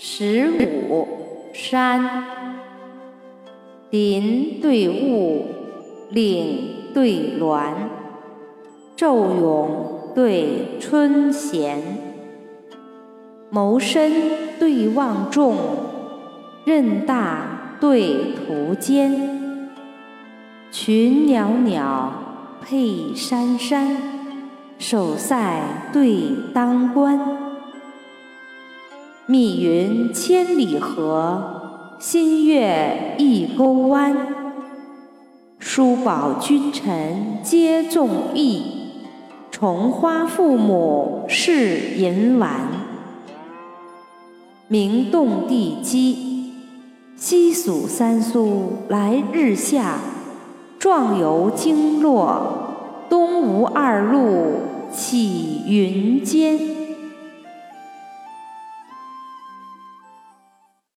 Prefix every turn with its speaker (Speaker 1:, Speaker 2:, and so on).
Speaker 1: 十五山，林对雾，岭对峦，昼永对春闲，谋深对望重，任大对途艰，群袅袅配珊珊，守塞对当关。密云千里合，新月一钩弯。叔宝君臣皆纵意，重花父母是银丸。名动地基，西蜀三苏来日下，壮游经络，东吴二路起云间。